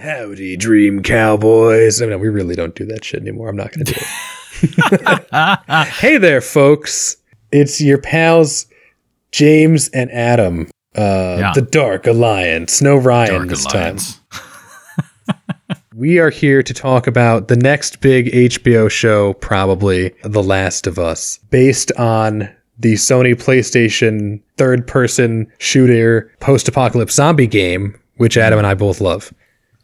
Howdy, Dream Cowboys. I mean, we really don't do that shit anymore. I'm not going to do it. hey there, folks. It's your pals, James and Adam. Uh, Yeah. The Dark Alliance. No Ryan Dark this Alliance. time. We are here to talk about the next big HBO show, probably The Last of Us, based on the Sony PlayStation third person shooter post apocalypse zombie game, which Adam and I both love.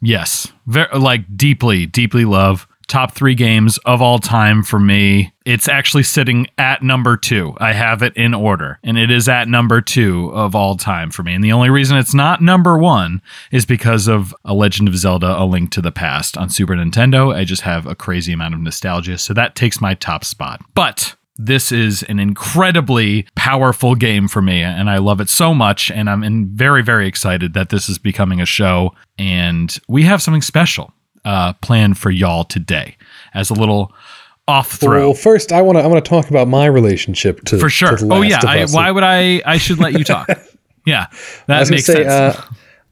Yes, very like deeply, deeply love. Top three games of all time for me. It's actually sitting at number two. I have it in order, and it is at number two of all time for me. And the only reason it's not number one is because of A Legend of Zelda: A Link to the Past on Super Nintendo. I just have a crazy amount of nostalgia, so that takes my top spot. But this is an incredibly powerful game for me and I love it so much and I'm in very very excited that this is becoming a show and we have something special uh planned for y'all today as a little off throw. Well, first, I want to I want to talk about my relationship to for sure. to Oh yeah, I, why would I I should let you talk. yeah. Was makes say, sense uh,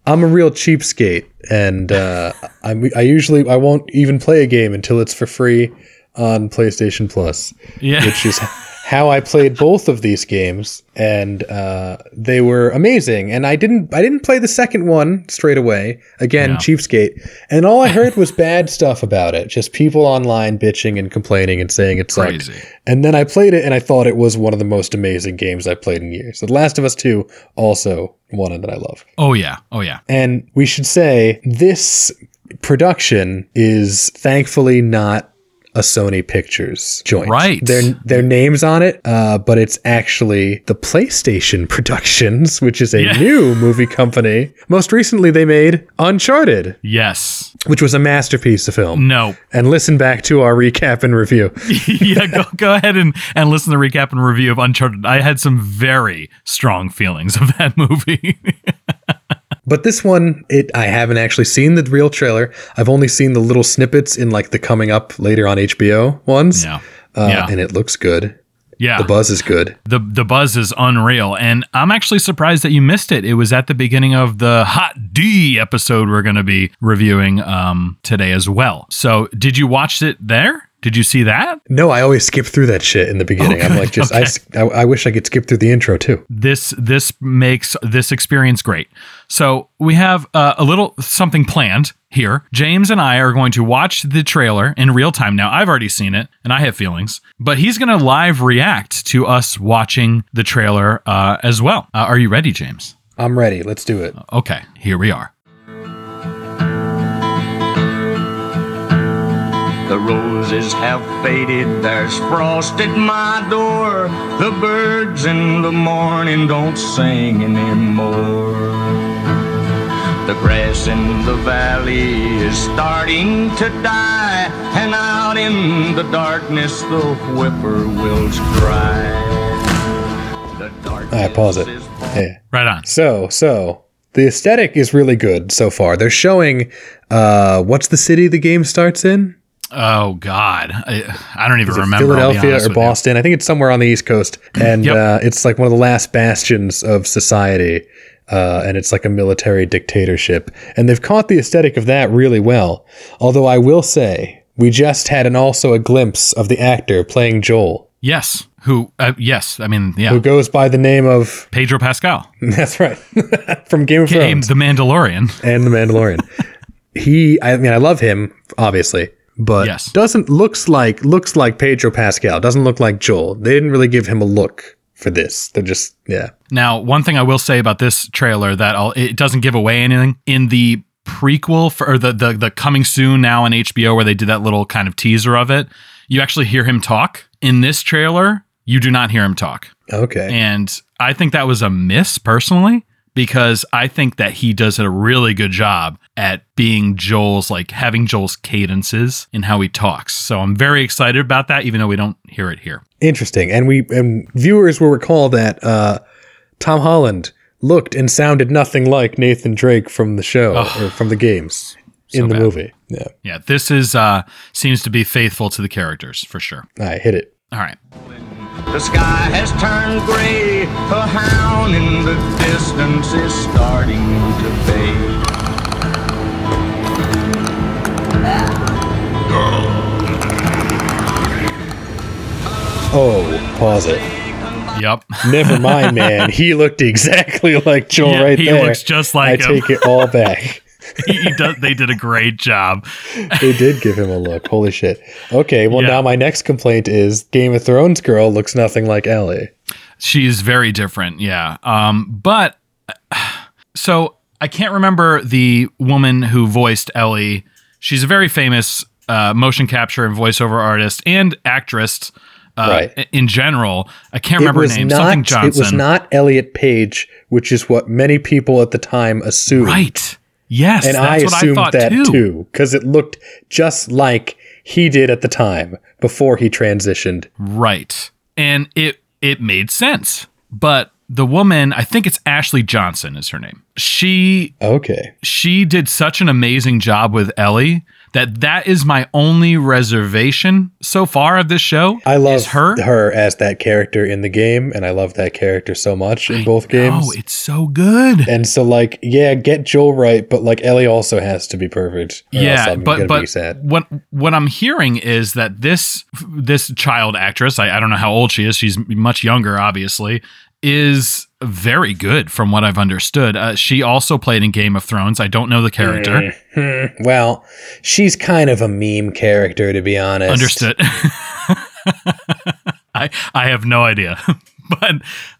I'm a real cheapskate, and uh, I I usually I won't even play a game until it's for free on PlayStation Plus, yeah. which is how I played both of these games, and uh, they were amazing. And I didn't I didn't play the second one straight away. Again, Yeah. cheapskate, and all I heard was bad stuff about it. Just people online bitching and complaining and saying it sucked. Crazy. And then I played it and I thought it was one of the most amazing games I've played in years. The Last of Us 2 also one that I love. Oh yeah. Oh yeah. And we should say this production is thankfully not a Sony Pictures joint. Right. Their their names on it, uh, but it's actually the PlayStation Productions, which is a Yeah. new movie company. Most recently, they made Uncharted, Yes. which was a masterpiece of film. No. And listen back to our recap and review. yeah, go, go ahead and, and listen to the recap and review of Uncharted. I had some very strong feelings of that movie. But this one, it I haven't actually seen the real trailer. I've only seen the little snippets in like the coming up later on HBO ones. yeah. Uh, yeah. And it looks good. Yeah. The buzz is good. the the buzz is unreal and i'm actually surprised that you missed it it was at the beginning of the hot d episode we're going to be reviewing um today as well so did you watch it there did you see that No, I always skip through that shit in the beginning. I'm like, just I wish I could skip through the intro too. this this makes this experience great so we have uh, a little something planned here james and i are going to watch the trailer in real time now i've already seen it and i have feelings but he's going to live react to us watching the trailer uh, as well uh, are you ready james I'm ready. Let's do it. Okay, here we are. The roses have faded, there's frost at my door. The birds in the morning don't sing anymore. The grass in the valley is starting to die, and out in the darkness the whippoorwills cry. The darkness All right, pause it. is Hey. Right on. So, so the aesthetic is really good so far. They're showing uh what's the city the game starts in? Oh God, I, I don't even remember. Philadelphia or with you. Boston. I think it's somewhere on the East Coast, and Yep. uh, it's like one of the last bastions of society. Uh, and it's like a military dictatorship, and they've caught the aesthetic of that really well. Although I will say, we just had an also a glimpse of the actor playing Joel, Yes. Who? Uh, yes. I mean, yeah. who goes by the name of Pedro Pascal, that's right from Game of Game Thrones the Mandalorian. and The Mandalorian. he, I mean, I love him obviously, but Yes. doesn't looks like looks like Pedro Pascal. Doesn't look like Joel. They didn't really give him a look for this. They're just yeah. Now, one thing I will say about this trailer that I'll, it doesn't give away anything in the prequel for or the, the the coming soon now on HBO where they did that little kind of teaser of it. You actually hear him talk in this trailer. You do not hear him talk. Okay. And I think that was a miss personally because I think that he does a really good job at being Joel's, like having Joel's cadences in how he talks. So I'm very excited about that, even though we don't hear it here. Interesting. And we and viewers will recall that uh, Tom Holland looked and sounded nothing like Nathan Drake from the show or from the games in the bad. movie. Yeah. Yeah, this is uh seems to be faithful to the characters for sure. Right, hit it. All right. The sky has turned gray, a hound in the distance is starting to bay. Oh, pause it. Yep. Never mind, man. He looked exactly like Joel yeah, right he there. He looks just like I him. take it all back. he, does, they did a great job. they did give him a look. Holy shit. Okay, well Yeah. now my next complaint is Game of Thrones girl looks nothing like Ellie. She's very different, yeah. Um, but so I can't remember the woman who voiced Ellie. She's a very famous uh, motion capture and voiceover artist and actress. Uh, Right. In general, I can't It remember her name. Something Johnson. it was not Elliot Page, which is what many people at the time assumed. right. Yes, And that's I what I assumed thought that too. too, because it looked just like he did at the time before he transitioned. Right. And it it made sense. But the woman, I think it's Ashley Johnson is her name. She Okay. she did such an amazing job with Ellie that that is my only reservation so far of this show. I love her. her as that character in the game, and I love that character so much in both games. Oh, it's so good. and so, like, yeah, get Joel right, but like Ellie also has to be perfect. yeah, I'm but but be sad. what what I'm hearing is that this this child actress, I, I don't know how old she is. She's much younger, obviously, is very good from what I've understood. Uh, she also played in Game of Thrones. I don't know the character. Hmm, well, she's kind of a meme character, to be honest. Understood. I I have no idea. but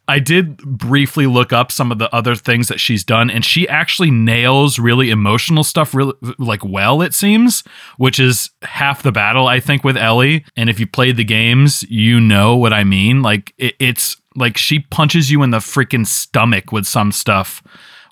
I did briefly look up some of the other things that she's done and she actually nails really emotional stuff really like well it seems, which is half the battle I think with Ellie. And if you played the games, you know what I mean. Like it, it's like she punches you in the freaking stomach with some stuff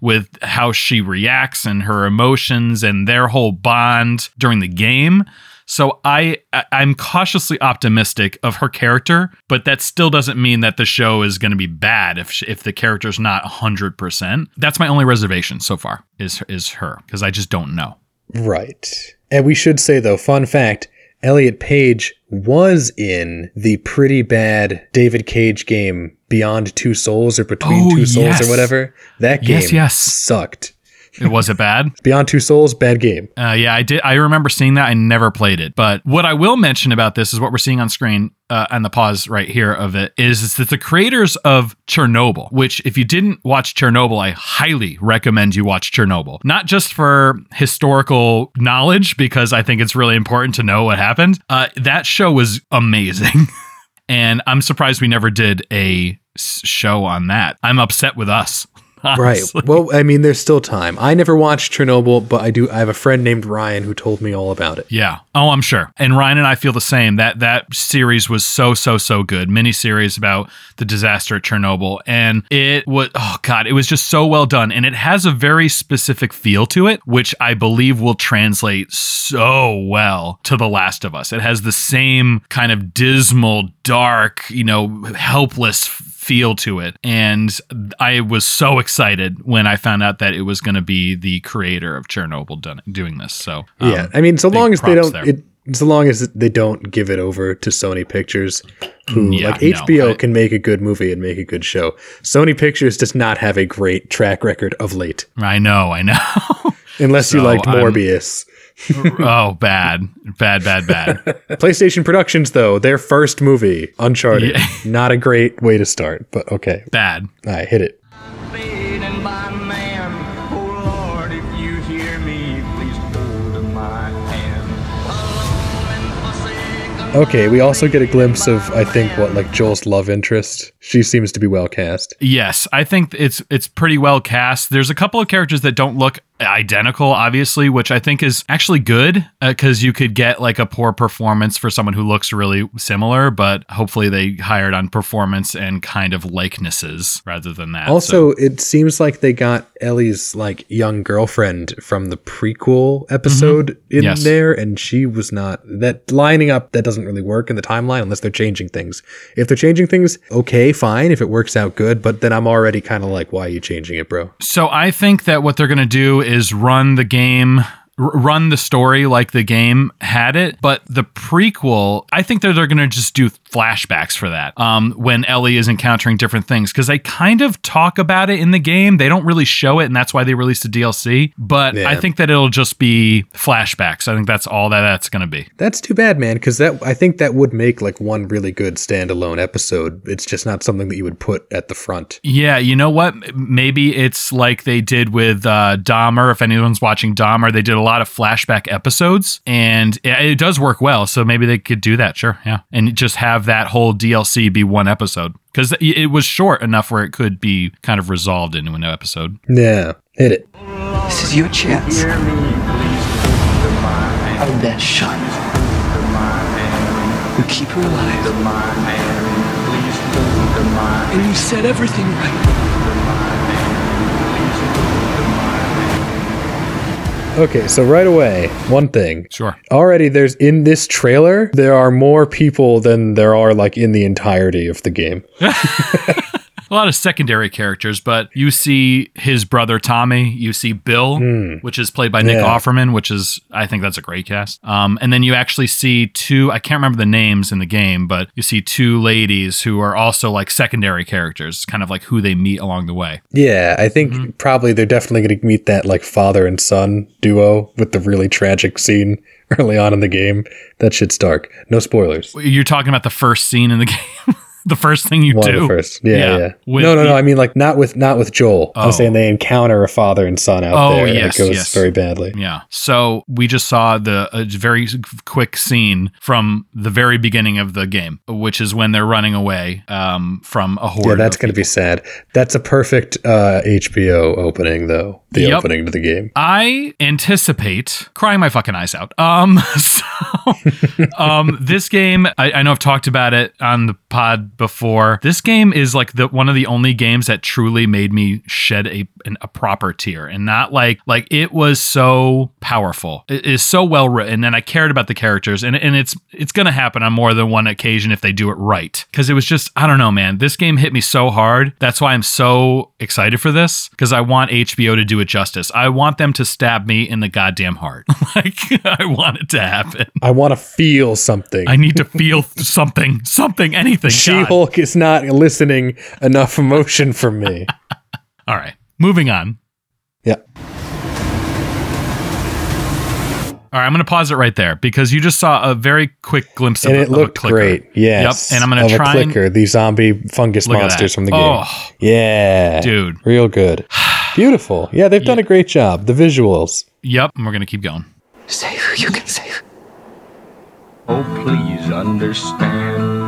with how she reacts and her emotions and their whole bond during the game. So I I'm cautiously optimistic of her character, but that still doesn't mean that the show is going to be bad if if the character's not 100%. That's my only reservation so far is is her because I just don't know. Right. And we should say, though, fun fact Elliot Page was in the pretty bad David Cage game Beyond Two Souls or Between Oh, Two Souls yes. or whatever. That game Yes, yes. sucked. It was it bad? Beyond Two Souls, bad game. Uh, yeah, I did. I remember seeing that. I never played it. But what I will mention about this is what we're seeing on screen uh, and the pause right here of it is, is that the creators of Chernobyl, which if you didn't watch Chernobyl, I highly recommend you watch Chernobyl. Not just for historical knowledge, because I think it's really important to know what happened. Uh, that show was amazing. and I'm surprised we never did a show on that. I'm upset with us. Right. Well, I mean, there's still time. I never watched Chernobyl, but I do. I have a friend named Ryan who told me all about it. Yeah. Oh, I'm sure. And Ryan and I feel the same. That that series was so so so good. Mini series about the disaster at Chernobyl, and it was oh god, it was just so well done, and it has a very specific feel to it, which I believe will translate so well to The Last of Us. It has the same kind of dismal, dark, you know, helpless feel to it. And I was so excited when I found out that it was going to be the creator of Chernobyl done, doing this. So um, yeah. I mean, so long as they don't. It, so long as they don't give it over to Sony Pictures, who Yeah, like no, HBO I- can make a good movie and make a good show. Sony Pictures does not have a great track record of late, I know, I know. unless you So liked I'm- Morbius. oh, bad, bad, bad, bad. PlayStation Productions, though, their first movie, Uncharted, Yeah. not a great way to start, but okay. Bad. All right, hit it. Fading by man. Oh Lord, if you hear me, please hold my hand. Alone and forsaken. Okay, we also get a glimpse of, I think, what like Joel's love interest. She seems to be well cast. Yes, I think it's it's pretty well cast. There's a couple of characters that don't look identical, obviously, which I think is actually good because you could get like a poor performance for someone who looks really similar, but hopefully they hired on performance and kind of likenesses rather than that. Also, it seems like they got Ellie's like young girlfriend from the prequel episode in Mm-hmm. Yes. there, and she was not that lining up. That doesn't really work in the timeline unless they're changing things. If they're changing things, okay, fine. If it works out, good. But then I'm already kind of like, why are you changing it, bro? So I think that what they're going to do is run the game r- run the story like the game had it, but the prequel, I think that they're going to just do flashbacks for that um, when Ellie is encountering different things because they kind of talk about it in the game. They don't really show it, and that's why they released the DLC. But Yeah. I think that it'll just be flashbacks. I think that's all that that's going to be. That's too bad, man, because that I think that would make like one really good standalone episode. It's just not something that you would put at the front. Yeah, you know what? Maybe it's like they did with uh, Dahmer. If anyone's watching Dahmer, they did a lot of flashback episodes, and it, it does work well. So maybe they could do that. Sure, yeah, and just have that whole DLC be one episode because it was short enough where it could be kind of resolved into an episode. Yeah, hit it. This is your chance. Hear me, please listen to my hand. Of that shot. To my hand. You keep her alive. To my hand. Please listen to my And you set everything right. Okay, so right away, one thing. Sure. Already, there's in this trailer, there are more people than there are like in the entirety of the game. A lot of secondary characters, but you see his brother Tommy. You see Bill, which is played by Nick Yeah. Offerman, which is I think that's a great cast. Um, and then you actually see two. I can't remember the names in the game, but you see two ladies who are also like secondary characters, kind of like who they meet along the way. Yeah, I think probably they're definitely going to meet that like father and son duo with the really tragic scene early on in the game. That shit's dark. No spoilers. You're talking about the first scene in the game, the first thing you One do first. Yeah, yeah. With no, no, no. I mean, like not with not with Joel. Oh. I'm saying they encounter a father and son out Oh, there, yes, and it goes yes. very badly. Yeah. So we just saw the a very quick scene from the very beginning of the game, which is when they're running away um, from a horde. Yeah, that's going to be sad. That's a perfect uh, HBO opening, though. The Yep. opening to the game. I anticipate crying my fucking eyes out. Um, so, um, this game, I, I know I've talked about it on the pod before. This game is like the one of the only games that truly made me shed a an, a proper tear, and not like like it was so powerful. It is so well written, and I cared about the characters, and and it's it's gonna happen on more than one occasion if they do it right. Because it was just I don't know, man. This game hit me so hard. That's why I'm so excited for this because I want HBO to do it justice. I want them to stab me in the goddamn heart. like I want it to happen. I want to feel something. I need to feel something, something, anything. She God. Hulk is not eliciting enough emotion from me. All right, moving on. yeah. All right, I'm going to pause it right there because you just saw a very quick glimpse of, And a- it of a looked clicker. great. Yes. Yep. And I'm going to try a and clicker. The zombie fungus Look monsters from the game. Oh. Yeah. Dude. Real good. Beautiful. Yeah, they've done a great job. The visuals. Yep, and we're going to keep going. Save her. You can save. Oh, please understand.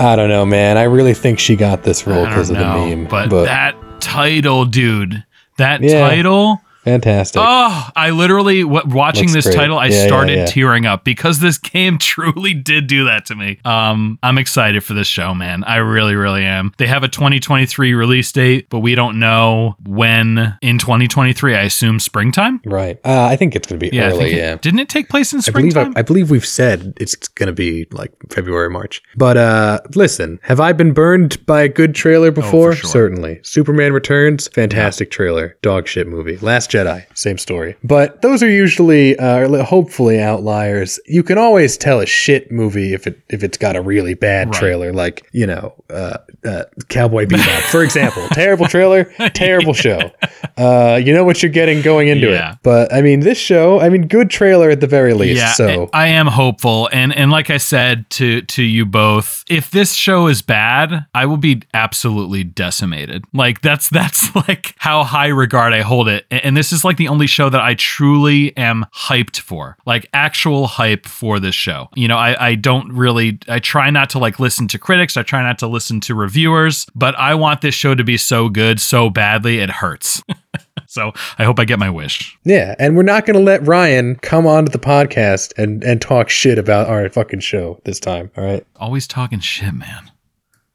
I don't know, man. I really think she got this role because of the know, meme. but, that title, dude, that Yeah. title. Fantastic. Oh, I literally w- watching Looks this great. title, I Yeah, yeah, started yeah. tearing up because this game truly did do that to me. Um, I'm excited for this show, man. I really, really am. They have a 2023 release date, but we don't know when in 2023. I assume springtime. right. Uh, I think it's going to be Yeah, early. it- yeah. didn't it take place in I believe I, springtime? I believe we've said it's going to be like February, March. But uh listen, have I been burned by a good trailer before? Oh, sure. Certainly. Superman Returns, fantastic trailer, dog shit movie. Last Jedi, same story. But those are usually uh, hopefully outliers. You can always tell a shit movie if it if it's got a really bad Right. trailer, like you know, uh, uh, Cowboy Bebop, for example. terrible trailer, terrible show. Uh, you know what you're getting going into Yeah. it. But I mean, this show, I mean, good trailer at the very least. Yeah, so I am hopeful, and and like I said to to you both, if this show is bad, I will be absolutely decimated. Like that's that's like how high regard I hold it, and, and this is like the only show that I truly am hyped for, like actual hype for this show. You know, I I don't really, I try not to like listen to critics, I try not to listen to reviewers, but I want this show to be so good, so badly it hurts. so I hope I get my wish. Yeah, and we're not going to let Ryan come onto the podcast and and talk shit about our fucking show this time. All right. Always talking shit, man.